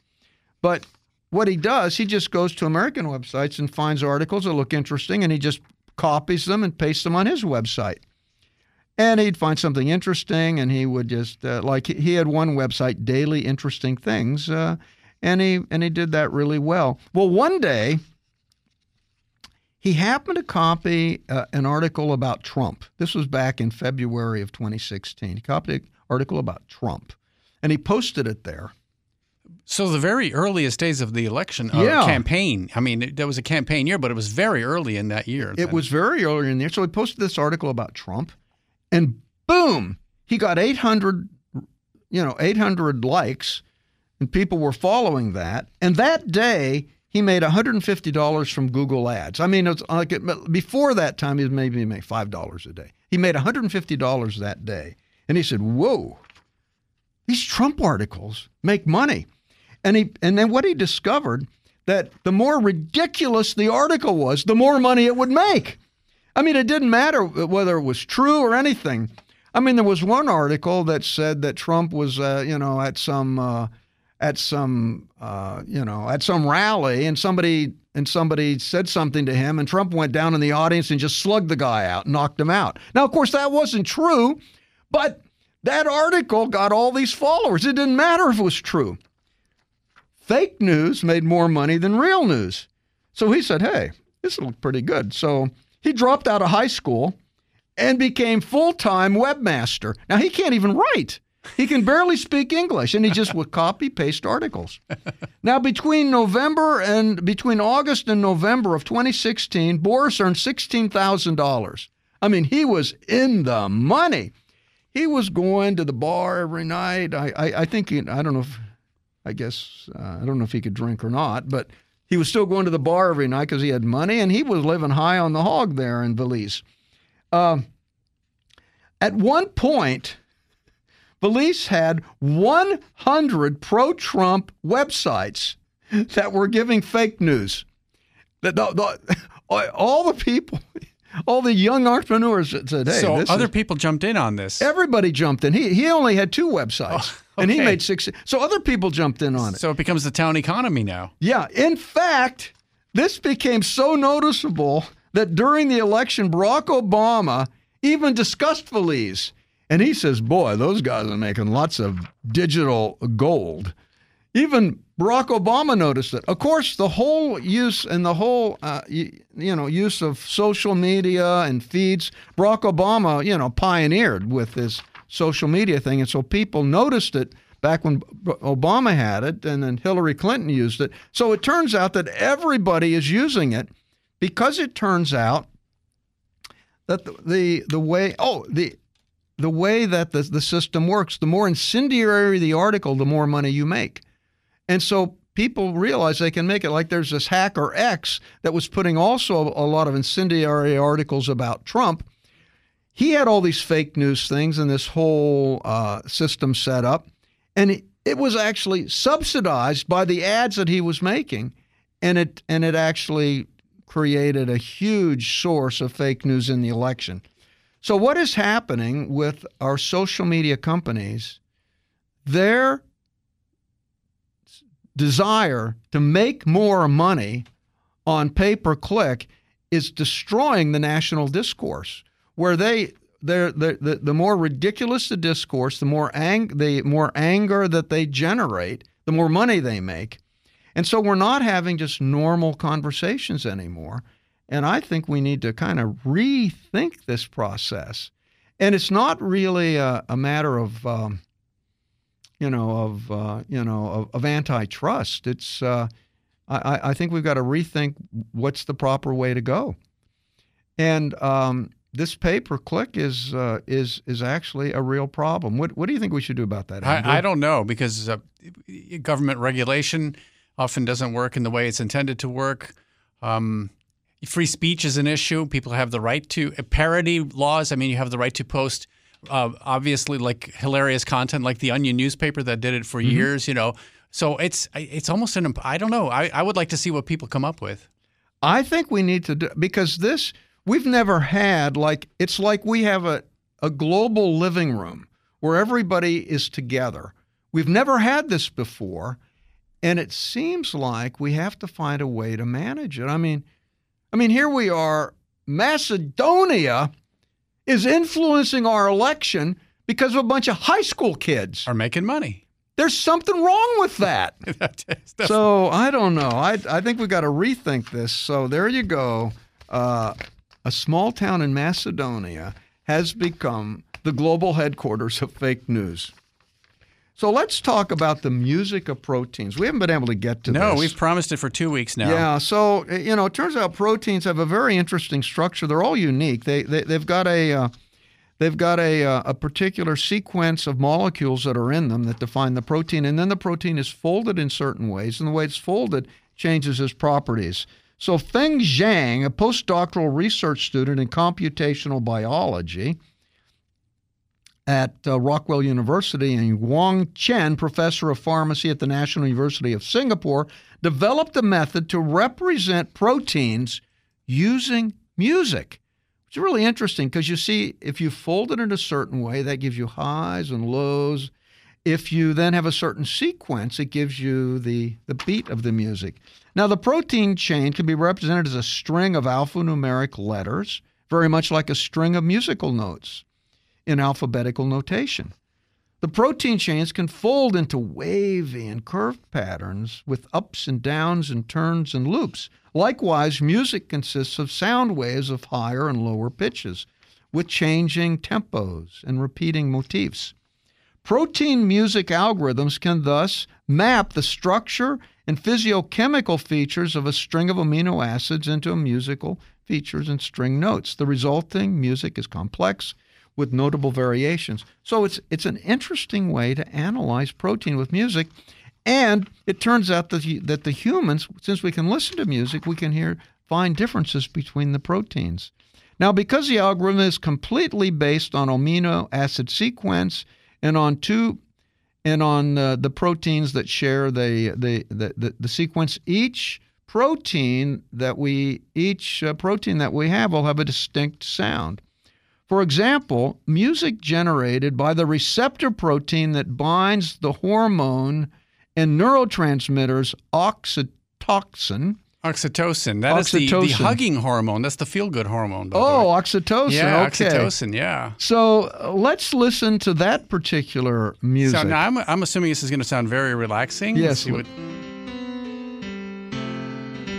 but what he does, he just goes to American websites and finds articles that look interesting, and he just copies them and pastes them on his website. And he'd find something interesting, and he would just uh, like he had one website, Daily Interesting Things, uh, and he and he did that really well. Well, one day he happened to copy uh, an article about Trump. This was back in February of 2016. He copied an article about Trump, and he posted it there. So the very earliest days of the election uh, Yeah. campaign. I mean, there was a campaign year, but it was very early in that year. It was very early in there. So he posted this article about Trump, and boom, he got 800, you know, 800 likes, and people were following that. And that day, he made $150 from Google Ads. I mean, it's like it, before that time, he maybe made five dollars a day. He made $150 that day, and he said, "Whoa, these Trump articles make money." And he and then what he discovered that the more ridiculous the article was, the more money it would make. I mean, it didn't matter whether it was true or anything. I mean, there was one article that said that Trump was, uh, you know, at some, uh, at some, uh, you know, at some rally, and somebody and somebody said something to him, and Trump went down in the audience and just slugged the guy out, knocked him out. Now, of course, that wasn't true, but that article got all these followers. It didn't matter if it was true. Fake news made more money than real news. So he said, hey, this looked pretty good. So he dropped out of high school and became full time webmaster. Now he can't even write. He can barely speak English, and he just would copy paste articles. Now, between November and between August and November of 2016, Boris earned $16,000. I mean, he was in the money. he was going to the bar every night. I, I, I think he, I don't know if I guess uh, I don't know if he could drink or not, but he was still going to the bar every night because he had money, and he was living high on the hog there in Veles. Uh, at one point, Veles had 100 pro-Trump websites that were giving fake news. The, the, all the people, all the young entrepreneurs said, "Hey, so other is, people jumped in on this. everybody jumped in." He he only had two websites, Oh, and he made six. So other people jumped in on it. So it becomes the town economy now. Yeah. In fact, this became so noticeable that during the election, Barack Obama even discussed Veles. And he says, Boy, those guys are making lots of digital gold. Even Barack Obama noticed it. Of course, the whole use and the whole uh, you, you know use of social media and feeds, Barack Obama you know pioneered with this social media thing, and so people noticed it back when Obama had it, and then Hillary Clinton used it. So it turns out that everybody is using it because it turns out that the the, the way oh the the way that the, the system works, the more incendiary the article, the more money you make. And so people realize they can make it like there's this hacker X that was putting also a lot of incendiary articles about Trump. He had all these fake news things and this whole uh, system set up. And it, it was actually subsidized by the ads that he was making. And it, and it actually created a huge source of fake news in the election. So, what is happening with our social media companies? Their desire to make more money on pay per click is destroying the national discourse. Where they, the the, the more ridiculous the discourse, the more ang- the more anger that they generate, the more money they make, and so we're not having just normal conversations anymore. And I think we need to kind of rethink this process. And it's not really a, a matter of, um, you know, of uh, you know, of, of antitrust. It's uh, I, I think we've got to rethink what's the proper way to go. And um, this pay per click is uh, is is actually a real problem. What what do you think we should do about that? I, I don't know because uh, government regulation often doesn't work in the way it's intended to work. Um, free speech is an issue. People have the right to uh, parody laws. I mean, you have the right to post. Uh, obviously, like hilarious content, like the Onion newspaper that did it for Mm-hmm. years, you know. So it's it's almost an I don't know. I, I would like to see what people come up with. I think we need to do because this we've never had like it's like we have a, a global living room where everybody is together. We've never had this before, and it seems like we have to find a way to manage it. I mean, I mean here we are, Macedonia is influencing our election because of a bunch of high school kids. Are making money. There's something wrong with that. So I don't know. I I think we've got to rethink this. So there you go. Uh, a small town in Macedonia has become the global headquarters of fake news. So let's talk about the music of proteins. We haven't been able to get to no, this. we've promised it for two weeks now. Yeah, so you know, it turns out proteins have a very interesting structure. They're all unique. They, they they've got a uh, they've got a uh, a particular sequence of molecules that are in them that define the protein, and then the protein is folded in certain ways, and the way it's folded changes its properties. So Feng Zhang, a postdoctoral research student in computational biology at uh, Rockefeller University, and Wong Chen, professor of pharmacy at the National University of Singapore, developed a method to represent proteins using music. It's really interesting because you see, if you fold it in a certain way, that gives you highs and lows. If you then have a certain sequence, it gives you the, the beat of the music. Now, the protein chain can be represented as a string of alphanumeric letters, very much like a string of musical notes in alphabetical notation. The protein chains can fold into wavy and curved patterns with ups and downs and turns and loops. Likewise, music consists of sound waves of higher and lower pitches with changing tempos and repeating motifs. Protein music algorithms can thus map the structure and physiochemical features of a string of amino acids into musical features and string notes. The resulting music is complex with notable variations. So it's it's an interesting way to analyze protein with music. And it turns out that the, that the humans, since we can listen to music, we can hear find differences between the proteins. Now, because the algorithm is completely based on amino acid sequence and on two and on uh, the proteins that share the, the, the, the, the sequence, each protein that we each uh, protein that we have will have a distinct sound. For example, music generated by the receptor protein that binds the hormone and neurotransmitters oxytocin Oxytocin. That is the, the hugging hormone. That's the feel good hormone. Oh, oxytocin. yeah, okay. oxytocin. Yeah. So uh, let's listen to that particular music. So now I'm, I'm assuming this is going to sound very relaxing. Let's Yes, see what-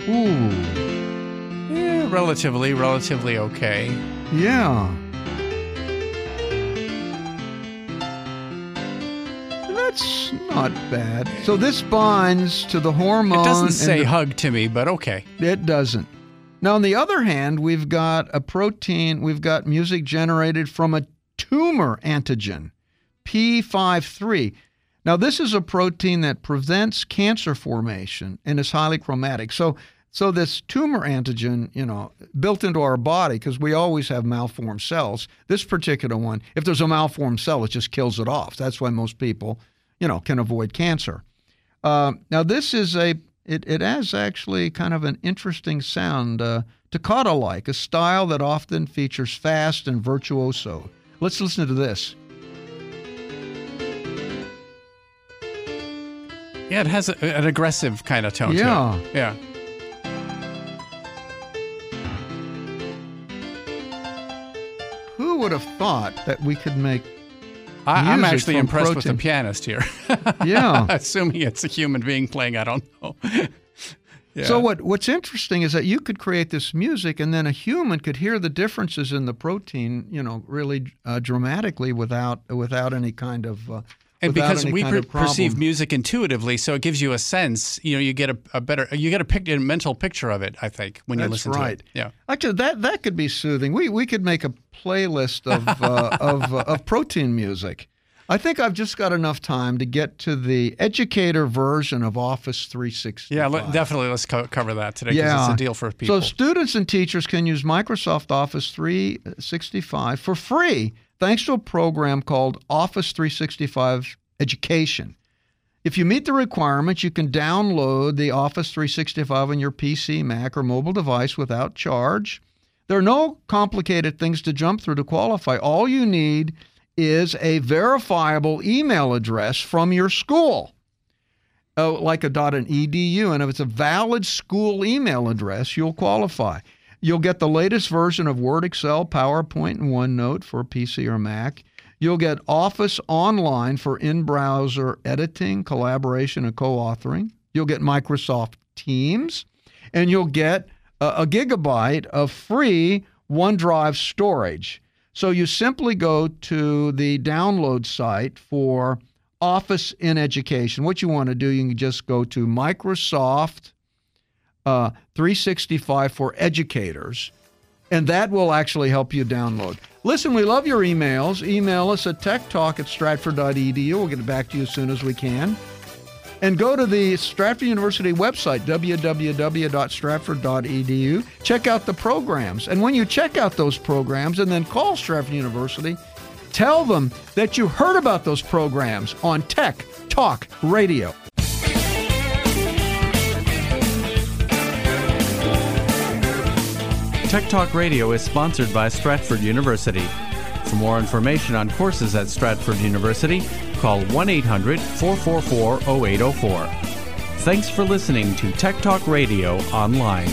Ooh, yeah, relatively, relatively okay. yeah. Not bad. So this binds to the hormone. It doesn't say the- hug to me, but okay. It doesn't. Now, on the other hand, we've got a protein, we've got music generated from a tumor antigen, P53. Now, this is a protein that prevents cancer formation and is highly chromatic. So, so this tumor antigen, you know, built into our body because we always have malformed cells. This particular one, if there's a malformed cell, it just kills it off. That's why most people, you know, can avoid cancer. Uh, now, this is a it, it has actually kind of an interesting sound, uh, toccata like, a style that often features fast and virtuoso. Let's listen to this. Yeah, it has a, an aggressive kind of tone Yeah. to it. Yeah. Who would have thought that we could make, I, I'm actually impressed with the pianist here. yeah. Assuming it's a human being playing, I don't know. yeah. So what what's interesting is that you could create this music, and then a human could hear the differences in the protein, you know, really uh, dramatically without without any kind of. Uh, and because we per- perceive music intuitively, so it gives you a sense. You know, you get a, a better, you get a, pic- a mental picture of it. I think when you listen right. to it. Yeah. Actually, that that could be soothing. We we could make a playlist of uh, of uh, of protein music. I think I've just got enough time to get to the educator version of Office 365. Yeah, definitely. Let's co- cover that today because Yeah. it's a deal for people. So students and teachers can use Microsoft Office 365 for free thanks to a program called Office 365 Education. If you meet the requirements, you can download the Office 365 on your PC, Mac, or mobile device without charge. There are no complicated things to jump through to qualify. All you need is a verifiable email address from your school uh, like a .dot .an .edu, and if it's a valid school email address, you'll qualify. You'll get the latest version of Word, Excel, PowerPoint, and OneNote for PC or Mac. You'll get Office Online for in-browser editing, collaboration, and co-authoring. You'll get Microsoft Teams, and you'll get a gigabyte of free OneDrive storage. So you simply go to the download site for Office in Education. What you want to do, you can just go to Microsoft uh, 365 for Educators, and that will actually help you download. Listen, we love your emails. Email us at techtalk at stratford.edu. We'll get back to you as soon as we can. And go to the Stratford University website, www.stratford.edu. Check out the programs. And when you check out those programs and then call Stratford University, tell them that you heard about those programs on Tech Talk Radio. Tech Talk Radio is sponsored by Stratford University. For more information on courses at Stratford University, call 1 800 444 0804. Thanks for listening to Tech Talk Radio online.